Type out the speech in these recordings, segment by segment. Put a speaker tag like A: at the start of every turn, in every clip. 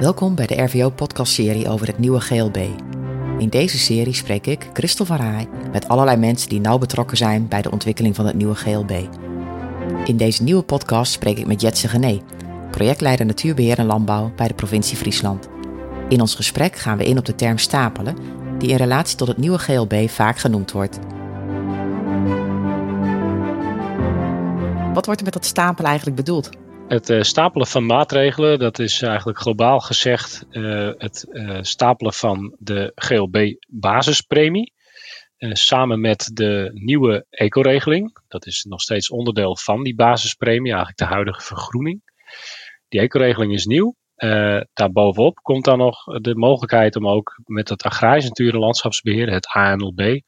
A: Welkom bij de RVO-podcastserie over het nieuwe GLB. In deze serie spreek ik, Christel van Rij, met allerlei mensen die nauw betrokken zijn bij de ontwikkeling van het nieuwe GLB. In deze nieuwe podcast spreek ik met Jetse Gené, projectleider Natuurbeheer en Landbouw bij de provincie Friesland. In ons gesprek gaan we in op de term stapelen, die in relatie tot het nieuwe GLB vaak genoemd wordt. Wat wordt er met dat stapelen eigenlijk bedoeld?
B: Het uh, stapelen van maatregelen, dat is eigenlijk globaal gezegd uh, het uh, stapelen van de GLB-basispremie. samen met de nieuwe ecoregeling. Dat is nog steeds onderdeel van die basispremie, eigenlijk de huidige vergroening. Die ecoregeling is nieuw. daarbovenop komt dan nog de mogelijkheid om ook met het agrarisch natuur- en landschapsbeheer, het ANLB,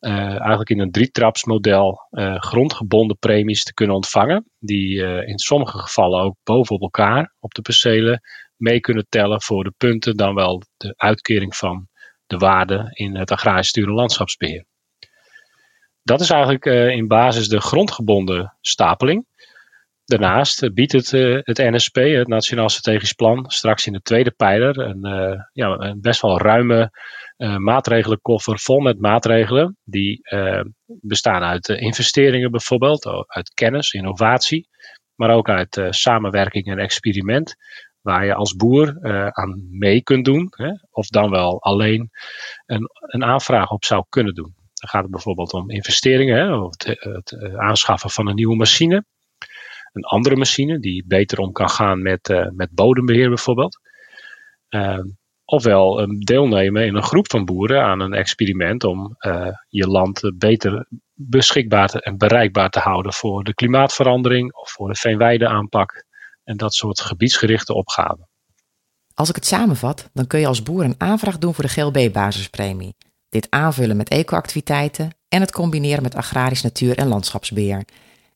B: eigenlijk in een drietrapsmodel uh, grondgebonden premies te kunnen ontvangen. Die uh, in sommige gevallen ook bovenop elkaar op de percelen mee kunnen tellen voor de punten, dan wel de uitkering van de waarde in het agrarisch stuur- en landschapsbeheer. Dat is eigenlijk in basis de grondgebonden stapeling. Daarnaast biedt het, het NSP, het Nationaal Strategisch Plan, straks in de tweede pijler een, ja, een best wel ruime maatregelenkoffer vol met maatregelen die bestaan uit investeringen bijvoorbeeld, uit kennis, innovatie, maar ook uit samenwerking en experiment, waar je als boer aan mee kunt doen, hè, of dan wel alleen een, een aanvraag op zou kunnen doen. Dan gaat het bijvoorbeeld om investeringen, hè, of het, het aanschaffen van een nieuwe machine, een andere machine die beter om kan gaan met, met bodembeheer bijvoorbeeld. Ehm, ofwel um, deelnemen in een groep van boeren aan een experiment om uh, je land beter beschikbaar en bereikbaar te houden voor de klimaatverandering of voor de veenweide aanpak en dat soort gebiedsgerichte opgaven.
A: Als ik het samenvat, dan kun je als boer een aanvraag doen voor de GLB-basispremie. Dit aanvullen met eco-activiteiten en het combineren met agrarisch natuur- en landschapsbeheer.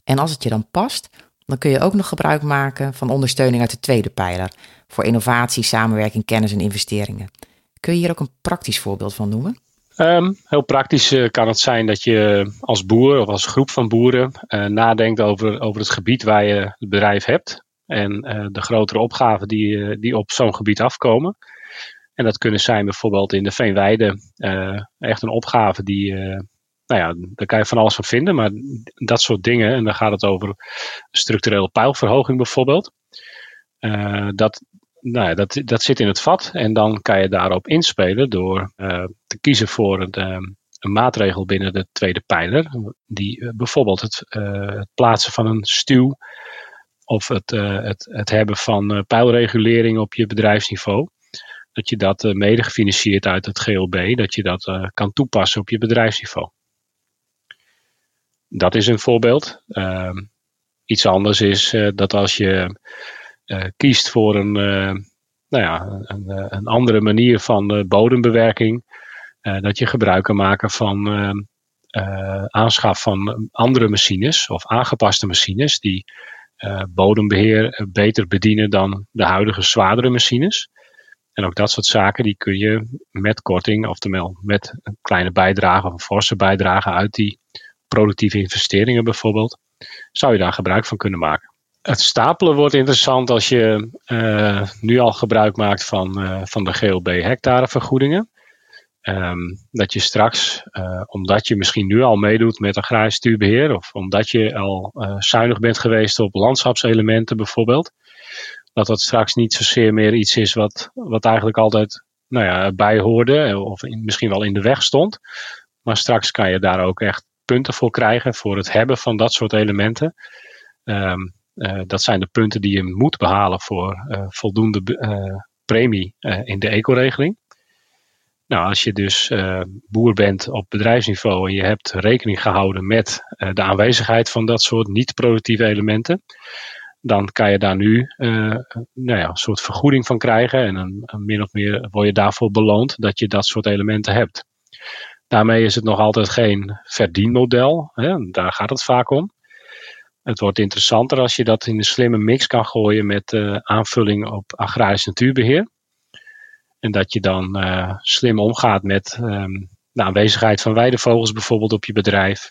A: En als het je dan past, dan kun je ook nog gebruik maken van ondersteuning uit de tweede pijler voor innovatie, samenwerking, kennis en investeringen. Kun je hier ook een praktisch voorbeeld van noemen?
B: Um, heel praktisch uh, kan het zijn dat je als boer of als groep van boeren uh, nadenkt over, over het gebied waar je het bedrijf hebt en uh, de grotere opgaven die, die op zo'n gebied afkomen. En dat kunnen zijn bijvoorbeeld in de Veenweide echt een opgave die, nou ja, daar kan je van alles van vinden, maar dat soort dingen, en dan gaat het over structurele pijlverhoging bijvoorbeeld. Uh, dat, nou ja, dat, dat zit in het vat en dan kan je daarop inspelen door uh, te kiezen voor een, um, een, maatregel binnen de tweede pijler. Die bijvoorbeeld het, het, plaatsen van een stuw of het, het, het hebben van pijlregulering op je bedrijfsniveau. Dat je dat mede gefinancierd uit het GLB, dat je dat kan toepassen op je bedrijfsniveau. Dat is een voorbeeld. Uh, iets anders is uh, dat als je uh, kiest voor een, nou ja, een, een, andere manier van bodembewerking, dat je gebruik kan maken van aanschaf van andere machines of aangepaste machines die bodembeheer beter bedienen dan de huidige zwaardere machines. En ook dat soort zaken, die kun je met korting, oftewel met een kleine bijdrage of een forse bijdrage uit die productieve investeringen bijvoorbeeld, zou je daar gebruik van kunnen maken. Het stapelen wordt interessant als je uh, nu al gebruik maakt van, uh, van de GLB hectarevergoedingen. Um, dat je straks, uh, omdat je misschien nu al meedoet met agrarisch stuurbeheer, of omdat je al zuinig bent geweest op landschapselementen bijvoorbeeld, dat dat straks niet zozeer meer iets is wat, wat eigenlijk altijd nou ja, bijhoorde, of in, misschien wel in de weg stond. Maar straks kan je daar ook echt punten voor krijgen voor het hebben van dat soort elementen. Um, uh, dat zijn de punten die je moet behalen voor uh, voldoende uh, premie in de ecoregeling. Nou, als je dus boer bent op bedrijfsniveau en je hebt rekening gehouden met de aanwezigheid van dat soort niet-productieve elementen, dan kan je daar nu nou ja, een soort vergoeding van krijgen en een min of meer word je daarvoor beloond dat je dat soort elementen hebt. Daarmee is het nog altijd geen verdienmodel. Hè? Daar gaat het vaak om. Het wordt interessanter als je dat in een slimme mix kan gooien met uh, aanvulling op agrarisch natuurbeheer. En dat je dan uh, slim omgaat met um, de aanwezigheid van weidevogels bijvoorbeeld op je bedrijf.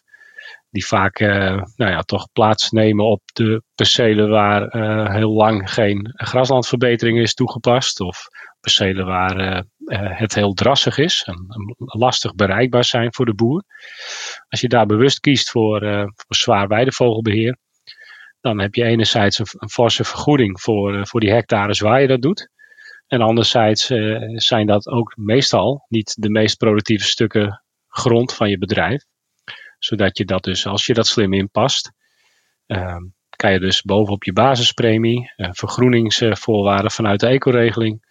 B: die vaak nou ja, toch plaatsnemen op de percelen waar heel lang geen graslandverbetering is toegepast. Of percelen waar het heel drassig is en lastig bereikbaar zijn voor de boer. Als je daar bewust kiest voor, voor zwaar weidevogelbeheer, dan heb je enerzijds een, forse vergoeding voor, voor die hectares waar je dat doet. En anderzijds zijn dat ook meestal niet de meest productieve stukken grond van je bedrijf. Zodat je dat dus, als je dat slim inpast, uh, kan je dus bovenop je basispremie, uh, vergroeningsvoorwaarden vanuit de ecoregeling,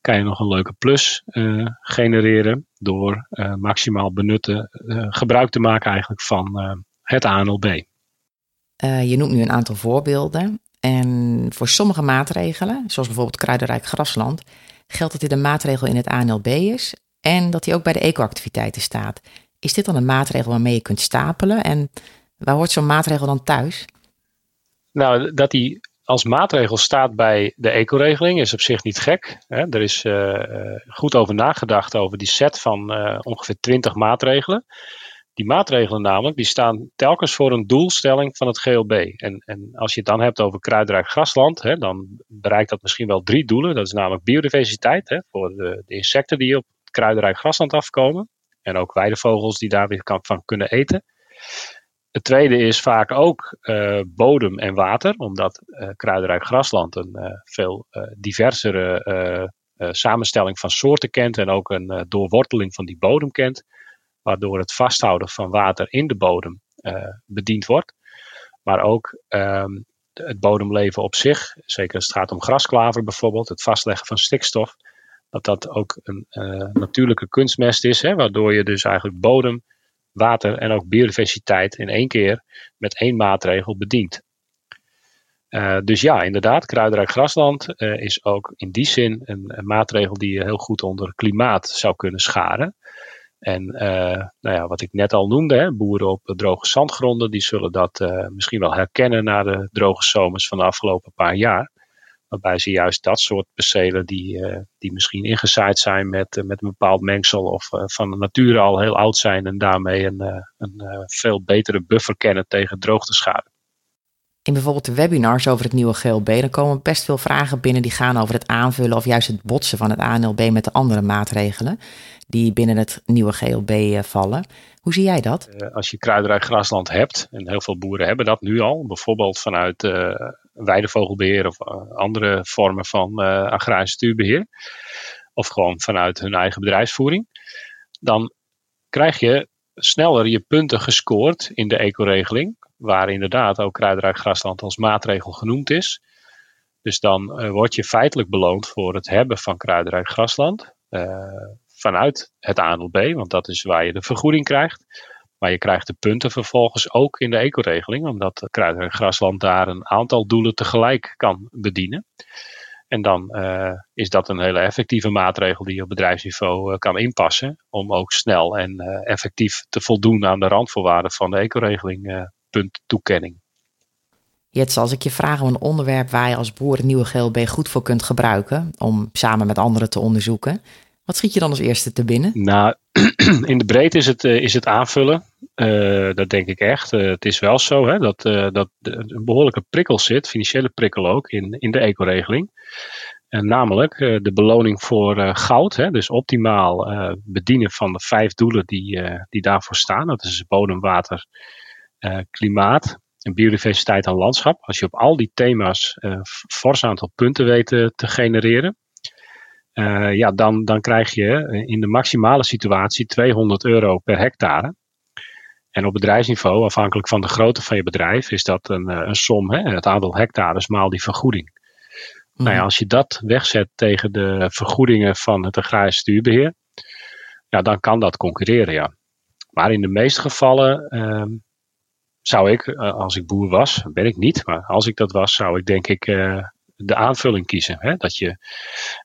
B: kan je nog een leuke plus uh, genereren door uh, maximaal benutten, gebruik te maken eigenlijk van het ANLB.
A: je noemt nu een aantal voorbeelden. En voor sommige maatregelen, zoals bijvoorbeeld kruidenrijk grasland, geldt dat dit een maatregel in het ANLB is en dat hij ook bij de ecoactiviteiten staat. Is dit dan een maatregel waarmee je kunt stapelen? En waar hoort zo'n maatregel dan thuis?
B: Nou, dat hij als maatregel staat bij de ecoregeling is op zich niet gek. Hè. Er is uh, goed over nagedacht over die set van uh, ongeveer 20 maatregelen. Die maatregelen namelijk, die staan telkens voor een doelstelling van het GLB. En, en als je het dan hebt over kruidrijk grasland, hè, dan bereikt dat misschien wel drie doelen. Dat is namelijk biodiversiteit, hè, voor de, de insecten die op kruidenrijk grasland afkomen. En ook weidevogels die daar weer van kunnen eten. Het tweede is vaak ook uh, bodem en water, omdat uh, kruidenrijk grasland een uh, veel diversere samenstelling van soorten kent en ook een doorworteling van die bodem kent, waardoor het vasthouden van water in de bodem bediend wordt. Maar ook um, het bodemleven op zich, zeker als het gaat om grasklaver bijvoorbeeld, het vastleggen van stikstof, dat dat ook een natuurlijke kunstmest is, hè, waardoor je dus eigenlijk bodem, water en ook biodiversiteit in één keer met één maatregel bedient. Uh, dus ja, inderdaad, kruidenrijk grasland uh, is ook in die zin een, maatregel die je heel goed onder klimaat zou kunnen scharen. En nou ja, wat ik net al noemde, hè, boeren op droge zandgronden, die zullen dat misschien wel herkennen na de droge zomers van de afgelopen paar jaar. Waarbij ze juist dat soort percelen die, uh, die misschien ingezaaid zijn met, uh, met een bepaald mengsel of uh, van nature al heel oud zijn en daarmee een, een veel betere buffer kennen tegen droogteschade.
A: In bijvoorbeeld de webinars over het nieuwe GLB, dan komen best veel vragen binnen die gaan over het aanvullen of juist het botsen van het ANLB met de andere maatregelen die binnen het nieuwe GLB vallen. Hoe zie jij dat?
B: Als je kruidenrijk grasland hebt, en heel veel boeren hebben dat nu al, bijvoorbeeld vanuit weidevogelbeheer of eh, andere vormen van uh, agrarisch stuurbeheer. Of gewoon vanuit hun eigen bedrijfsvoering. Dan krijg je sneller je punten gescoord in de ecoregeling. Waar inderdaad ook kruidenrijk grasland als maatregel genoemd is. Dus dan uh, word je feitelijk beloond voor het hebben van kruidenrijk grasland. Vanuit het ANLB, want dat is waar je de vergoeding krijgt. Maar je krijgt de punten vervolgens ook in de ecoregeling, omdat kruid- en grasland daar een aantal doelen tegelijk kan bedienen. En dan uh, is dat een hele effectieve maatregel die je op bedrijfsniveau uh, kan inpassen. Om ook snel en uh, effectief te voldoen aan de randvoorwaarden van de ecoregeling punttoekenning.
A: Jets, als ik je vraag om een onderwerp waar je als boer het nieuwe GLB goed voor kunt gebruiken, om samen met anderen te onderzoeken, wat schiet je dan als eerste te binnen?
B: Nou, in de breedte is het, is het aanvullen. Uh, dat denk ik echt. Uh, het is wel zo hè, dat, uh, dat een behoorlijke prikkel zit, financiële prikkel ook, in, in de ecoregeling. En namelijk de beloning voor goud, hè, dus optimaal bedienen van de vijf doelen die, die daarvoor staan. Dat is bodem, water, klimaat en biodiversiteit en landschap. Als je op al die thema's een fors aantal punten weet te genereren, ja, dan, dan krijg je in de maximale situatie 200 euro per hectare. En op bedrijfsniveau, afhankelijk van de grootte van je bedrijf, is dat een, eh, een som, hè, het aantal hectares maal die vergoeding. Nou ja, mhm. als je dat wegzet tegen de vergoedingen van het agrarisch stuurbeheer, ja, dan kan dat concurreren, ja. Maar in de meeste gevallen uh, zou ik, uh, als ik boer was, ben ik niet, maar als ik dat was, zou ik denk ik uh, de aanvulling kiezen. Hè? Dat je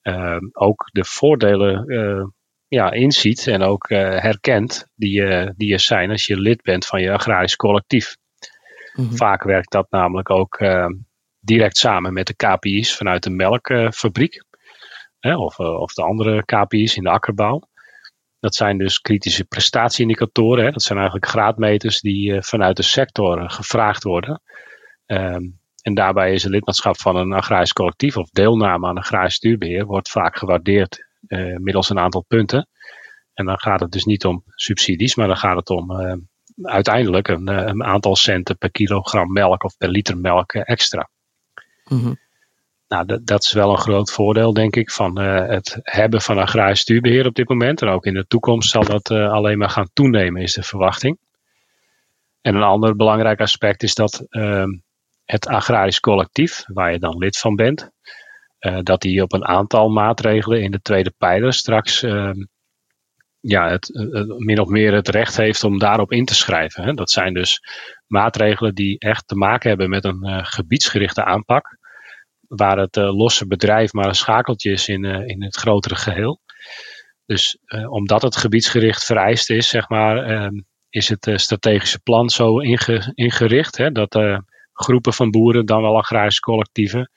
B: ehm, ook de voordelen ja, inziet en ook uh, herkent die, uh, die er zijn als je lid bent van je agrarisch collectief. Mm-hmm. Vaak werkt dat namelijk ook uh, direct samen met de KPI's vanuit de melkfabriek. of, of de andere KPI's in de akkerbouw. Dat zijn dus kritische prestatieindicatoren. Hè. Dat zijn eigenlijk graadmeters die vanuit de sector gevraagd worden. Ehm, en daarbij is een lidmaatschap van een agrarisch collectief of deelname aan agrarisch stuurbeheer wordt vaak gewaardeerd middels een aantal punten. En dan gaat het dus niet om subsidies, maar dan gaat het om uiteindelijk een, een, aantal centen per kilogram melk of per liter melk extra. Mm nou, dat, dat, is wel een groot voordeel, denk ik, van uh, het hebben van agrarisch stuurbeheer op dit moment. En ook in de toekomst zal dat uh, alleen maar gaan toenemen, is de verwachting. En een ander belangrijk aspect is dat uh, het agrarisch collectief, waar je dan lid van bent, uh, dat die op een aantal maatregelen in de tweede pijler straks ehm, ja, het, min of meer het recht heeft om daarop in te schrijven. Hè. Dat zijn dus maatregelen die echt te maken hebben met een gebiedsgerichte aanpak waar het losse bedrijf maar een schakeltje is in, in het grotere geheel. Dus omdat het gebiedsgericht vereist is, zeg maar, ehm, is het strategische plan zo inge, ingericht hè, dat groepen van boeren, dan wel agrarische collectieven,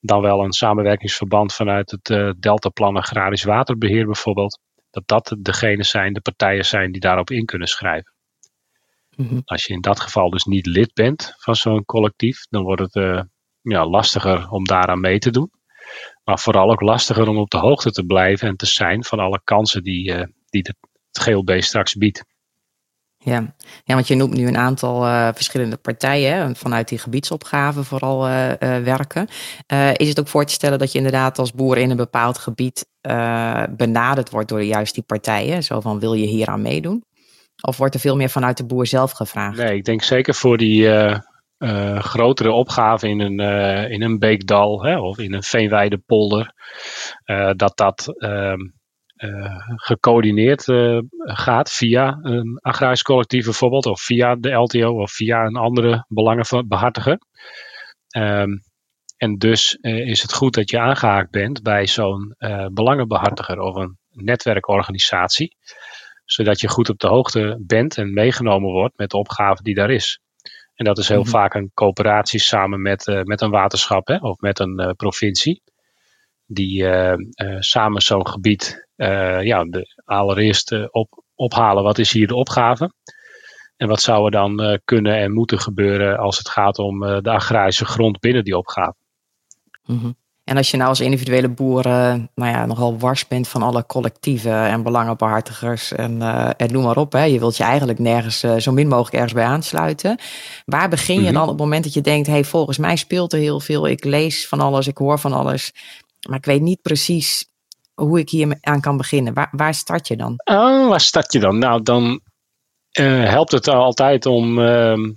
B: dan wel een samenwerkingsverband vanuit het Deltaplan Agrarisch Waterbeheer bijvoorbeeld, dat dat degene zijn, de partijen zijn die daarop in kunnen schrijven. Mm Als je in dat geval dus niet lid bent van zo'n collectief, dan wordt het ja, lastiger om daaraan mee te doen. Maar vooral ook lastiger om op de hoogte te blijven en te zijn van alle kansen die, uh, die het GLB straks biedt.
A: Ja. ja, want je noemt nu een aantal uh, verschillende partijen vanuit die gebiedsopgave vooral uh, werken. is het ook voor te stellen dat je inderdaad als boer in een bepaald gebied benaderd wordt door juist die partijen? Zo van wil je hier aan meedoen? Of wordt er veel meer vanuit de boer zelf gevraagd?
B: Nee, ik denk zeker voor die grotere opgave in een, in een beekdal hè, of in een veenweidepolder, uh, dat dat ehm, gecoördineerd gaat via een agrarisch collectief bijvoorbeeld, of via de LTO of via een andere belangenbehartiger. Um, en dus is het goed dat je aangehaakt bent bij zo'n belangenbehartiger of een netwerkorganisatie, zodat je goed op de hoogte bent en meegenomen wordt met de opgave die daar is. En dat is heel mhm. vaak een coöperatie samen met, uh, met een waterschap hè, of met een provincie. Die samen zo'n gebied ja, de, allereerst op, ophalen wat is hier de opgave. En wat zou er dan kunnen en moeten gebeuren als het gaat om de agrarische grond binnen die opgave.
A: Mm en als je nou als individuele boer nou ja, nogal wars bent van alle collectieven en belangenbehartigers en, en noem maar op. Hè. Je wilt je eigenlijk nergens zo min mogelijk ergens bij aansluiten. Waar begin je mhm. dan op het moment dat je denkt, hey, volgens mij speelt er heel veel. Ik lees van alles, ik hoor van alles. Maar ik weet niet precies hoe ik hier aan kan beginnen. Waar, waar start je dan?
B: Oh, waar start je dan? Nou, dan helpt het altijd om ehm,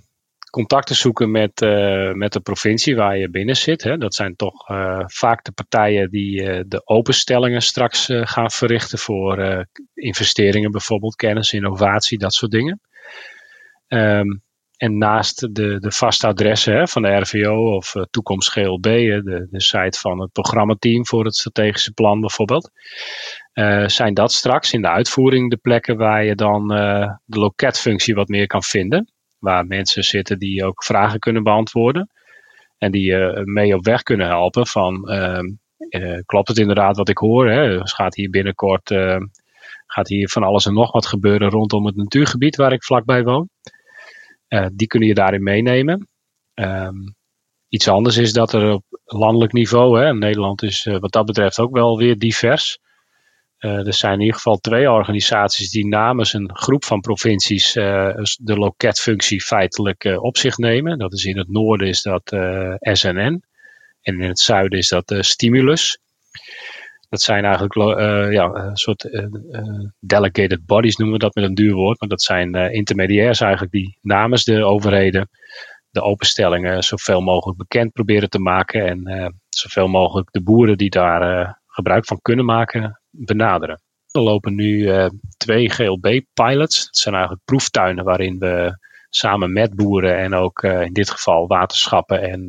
B: contact te zoeken met, uh, met de provincie waar je binnen zit. Hè. Dat zijn toch uh, vaak de partijen die de openstellingen straks gaan verrichten voor investeringen, bijvoorbeeld kennis, innovatie, dat soort dingen. Um, en naast de, de vaste adressen hè, van de RVO of Toekomst GLB, de, de site van het programmateam voor het strategische plan bijvoorbeeld, zijn dat straks in de uitvoering de plekken waar je dan de loketfunctie wat meer kan vinden waar mensen zitten die ook vragen kunnen beantwoorden. En die je uh, mee op weg kunnen helpen van, ehm, eh, klopt het inderdaad wat ik hoor? Hè? Dus gaat hier binnenkort uh, gaat hier van alles en nog wat gebeuren rondom het natuurgebied waar ik vlakbij woon. Uh, die kunnen je daarin meenemen. Um, iets anders is dat er op landelijk niveau, hè, Nederland is wat dat betreft ook wel weer divers. Uh, er zijn in ieder geval twee organisaties die namens een groep van provincies de loketfunctie feitelijk op zich nemen. Dat is in het noorden is dat SNN en in het zuiden is dat Stimulus. Dat zijn eigenlijk ja, een soort delegated bodies noemen we dat met een duur woord. Maar dat zijn intermediairs eigenlijk die namens de overheden de openstellingen zoveel mogelijk bekend proberen te maken. En zoveel mogelijk de boeren die daar gebruik van kunnen maken benaderen. We lopen nu twee GLB-pilots. Dat zijn eigenlijk proeftuinen waarin we samen met boeren en ook in dit geval waterschappen en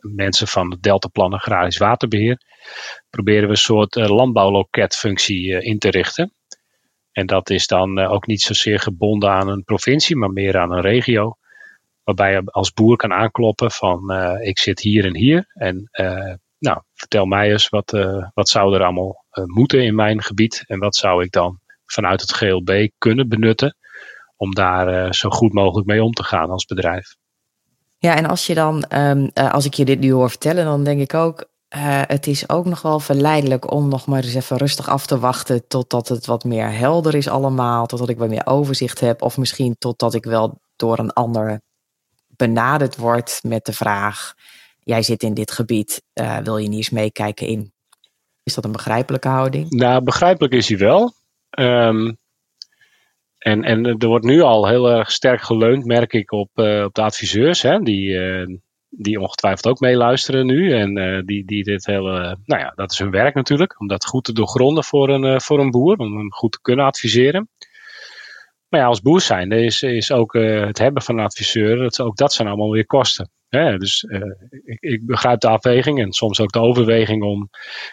B: mensen van het Deltaplan Agrarisch Waterbeheer proberen we een soort landbouwloketfunctie in te richten. En dat is dan ook niet zozeer gebonden aan een provincie, maar meer aan een regio. Waarbij je als boer kan aankloppen van ik zit hier en hier en nou, vertel mij eens, wat, uh, wat zou er allemaal moeten in mijn gebied en wat zou ik dan vanuit het GLB kunnen benutten om daar zo goed mogelijk mee om te gaan als bedrijf.
A: Ja, en als je dan, ehm, als ik je dit nu hoor vertellen, dan denk ik ook, het is ook nog wel verleidelijk om nog maar eens even rustig af te wachten totdat het wat meer helder is allemaal, totdat ik wat meer overzicht heb, of misschien totdat ik wel door een ander benaderd word met de vraag: jij zit in dit gebied, uh, wil je niet eens meekijken in? Is dat een begrijpelijke houding?
B: Nou, begrijpelijk is hij wel. Um, en, en er wordt nu al heel erg sterk geleund, merk ik, op, uh, op de adviseurs. Hè, die, uh, die ongetwijfeld ook meeluisteren nu. En uh, die, die dit hele. Nou ja, dat is hun werk natuurlijk. Om dat goed te doorgronden voor een, voor een boer. Om hem goed te kunnen adviseren. Maar ja, als boer zijn is, is ook het hebben van een adviseur, dat, ook dat zijn allemaal weer kosten. Dus ik, ik, begrijp de afweging en soms ook de overweging om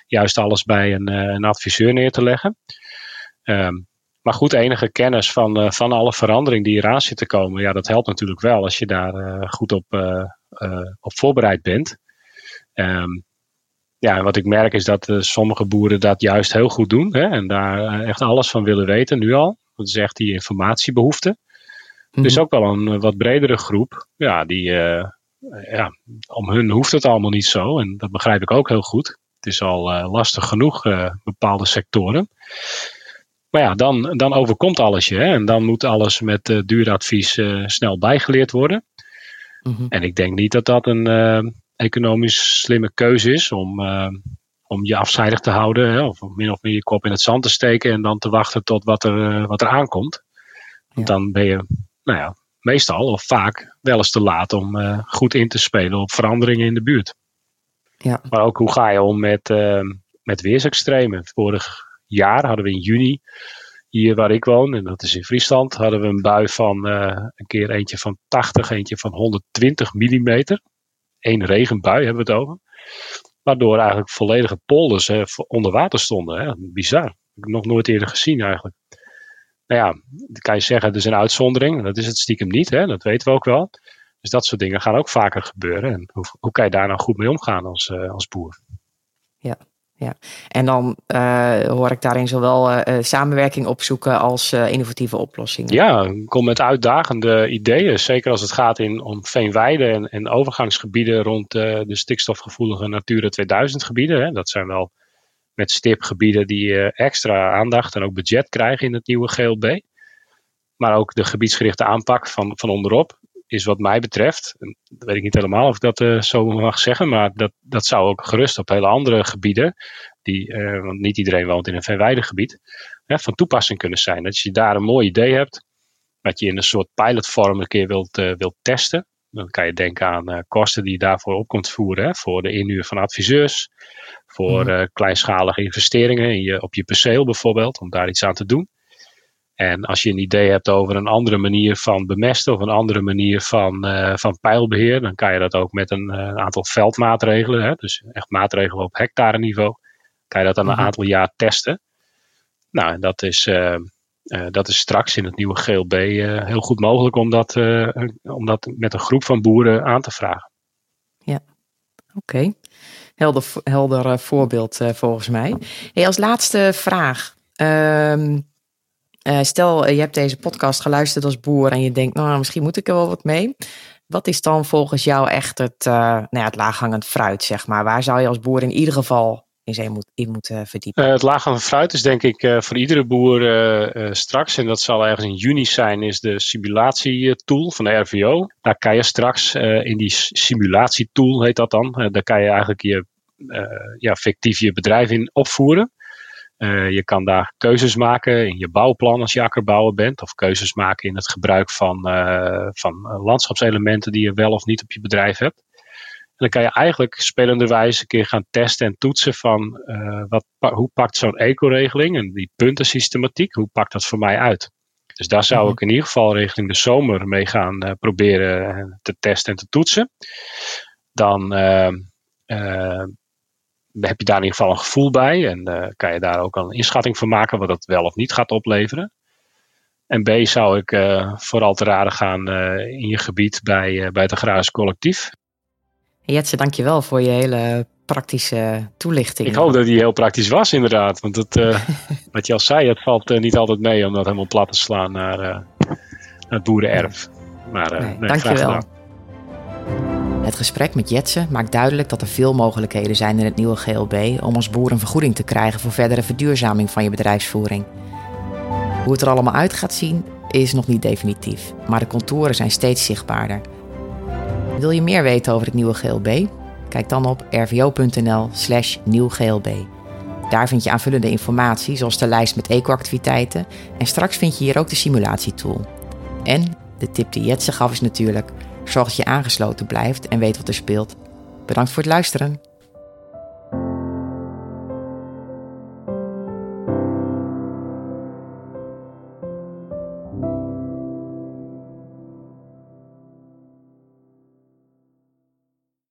B: juist alles bij een, een adviseur neer te leggen. Um, maar goed, enige kennis van, van alle verandering die eraan zit te komen, ja, dat helpt natuurlijk wel als je daar goed op, op voorbereid bent. Um, ja, wat ik merk is dat sommige boeren dat juist heel goed doen hè, en daar echt alles van willen weten nu al. Dat is echt die informatiebehoefte. Mm Er is ook wel een eh, wat bredere groep. Ja, die, uh, ja, om hun hoeft het allemaal niet zo. En dat begrijp ik ook heel goed. Het is al uh, lastig genoeg, bepaalde sectoren. Maar ja, dan, dan overkomt alles je. Hè? En dan moet alles met uh, duuradvies snel bijgeleerd worden. Mm -hmm. En ik denk niet dat dat een economisch slimme keuze is om om je afzijdig te houden, hè, of min of meer je kop in het zand te steken en dan te wachten tot wat er, wat er aankomt. Want ja. dan ben je, nou ja, meestal of vaak wel eens te laat om goed in te spelen op veranderingen in de buurt. Ja. Maar ook hoe ga je om met, met weersextremen? Vorig jaar hadden we in juni, hier waar ik woon, en dat is in Friesland, hadden we een bui van een keer eentje van 80, eentje van 120 millimeter. Eén regenbui hebben we het over. Waardoor eigenlijk volledige polders hè, onder water stonden. Hè. Bizar. nog nooit eerder gezien eigenlijk. Nou ja, dan kan je zeggen, het is een uitzondering. Dat is het stiekem niet, hè. dat weten we ook wel. Dus dat soort dingen gaan ook vaker gebeuren. En hoe, hoe kan je daar nou goed mee omgaan als, uh, als boer?
A: Ja, ja. En dan uh, hoor ik daarin zowel uh, samenwerking opzoeken als innovatieve oplossingen.
B: Ja, kom met uitdagende ideeën. Zeker als het gaat in, om veenweiden en, en overgangsgebieden rond de stikstofgevoelige Natura 2000 gebieden. Hè. Dat zijn wel met stip gebieden die extra aandacht en ook budget krijgen in het nieuwe GLB. Maar ook de gebiedsgerichte aanpak van, van onderop is wat mij betreft, weet ik niet helemaal of ik dat uh, zo mag zeggen, maar dat, dat zou ook gerust op hele andere gebieden, die, uh, want niet iedereen woont in een verwijdergebied, hè, van toepassing kunnen zijn. Dat je daar een mooi idee hebt, wat je in een soort pilotvorm een keer wilt, uh, wilt testen. Dan kan je denken aan kosten die je daarvoor op kunt voeren, hè, voor de inhuur van adviseurs, voor mm. kleinschalige investeringen in je, op je perceel bijvoorbeeld, om daar iets aan te doen. En als je een idee hebt over een andere manier van bemesten of een andere manier van, uh, van pijlbeheer, dan kan je dat ook met een, uh, aantal veldmaatregelen, hè, dus echt maatregelen op hectare niveau, kan je dat dan een mhm. aantal jaar testen. Nou, en dat is, uh, dat is straks in het nieuwe GLB heel goed mogelijk om dat, om dat met een groep van boeren aan te vragen.
A: Ja, oké. Helder, helder voorbeeld volgens mij. Hey, als laatste vraag. Ehm, uh, stel, eh, je hebt deze podcast geluisterd als boer en je denkt, nou, misschien moet ik er wel wat mee. Wat is dan volgens jou echt het, uh, nou ja, het laaghangend fruit, zeg maar? Waar zou je als boer in ieder geval in, moet, in moeten verdiepen?
B: Het laaghangend fruit is denk ik voor iedere boer straks, en dat zal ergens in juni zijn, is de simulatietool van de RVO. Daar kan je straks in die simulatietool, heet dat dan, daar kan je eigenlijk je, ja, fictief je bedrijf in opvoeren. Uh, je kan daar keuzes maken in je bouwplan als je akkerbouwer bent. Of keuzes maken in het gebruik van, uh, van landschapselementen die je wel of niet op je bedrijf hebt. En dan kan je eigenlijk spelenderwijs een keer gaan testen en toetsen van uh, wat, hoe pakt zo'n eco-regeling en die puntensystematiek, hoe pakt dat voor mij uit? Dus daar zou mhm. ik in ieder geval richting de zomer mee gaan proberen te testen en te toetsen. Dan heb je daar in ieder geval een gevoel bij en uh, kan je daar ook een inschatting van maken wat dat wel of niet gaat opleveren. En B zou ik uh, vooral te raden gaan uh, in je gebied bij, bij het agrarisch collectief.
A: Jetse, dankjewel voor je hele praktische toelichting.
B: Ik hoop dat die heel praktisch was, inderdaad. Want het, uh, wat je al zei, het valt uh, niet altijd mee om dat helemaal plat te slaan naar, uh, het boerenerf. Maar nee, nee,
A: dankjewel. Het gesprek met Jetsen maakt duidelijk dat er veel mogelijkheden zijn in het nieuwe GLB om als boer een vergoeding te krijgen voor verdere verduurzaming van je bedrijfsvoering. Hoe het er allemaal uit gaat zien is nog niet definitief, maar de contouren zijn steeds zichtbaarder. Wil je meer weten over het nieuwe GLB? Kijk dan op rvo.nl/slash nieuwglb. Daar vind je aanvullende informatie, zoals de lijst met eco-activiteiten. En straks vind je hier ook de simulatietool. En de tip die Jetse gaf is natuurlijk: zorg dat je aangesloten blijft en weet wat er speelt. Bedankt voor het luisteren.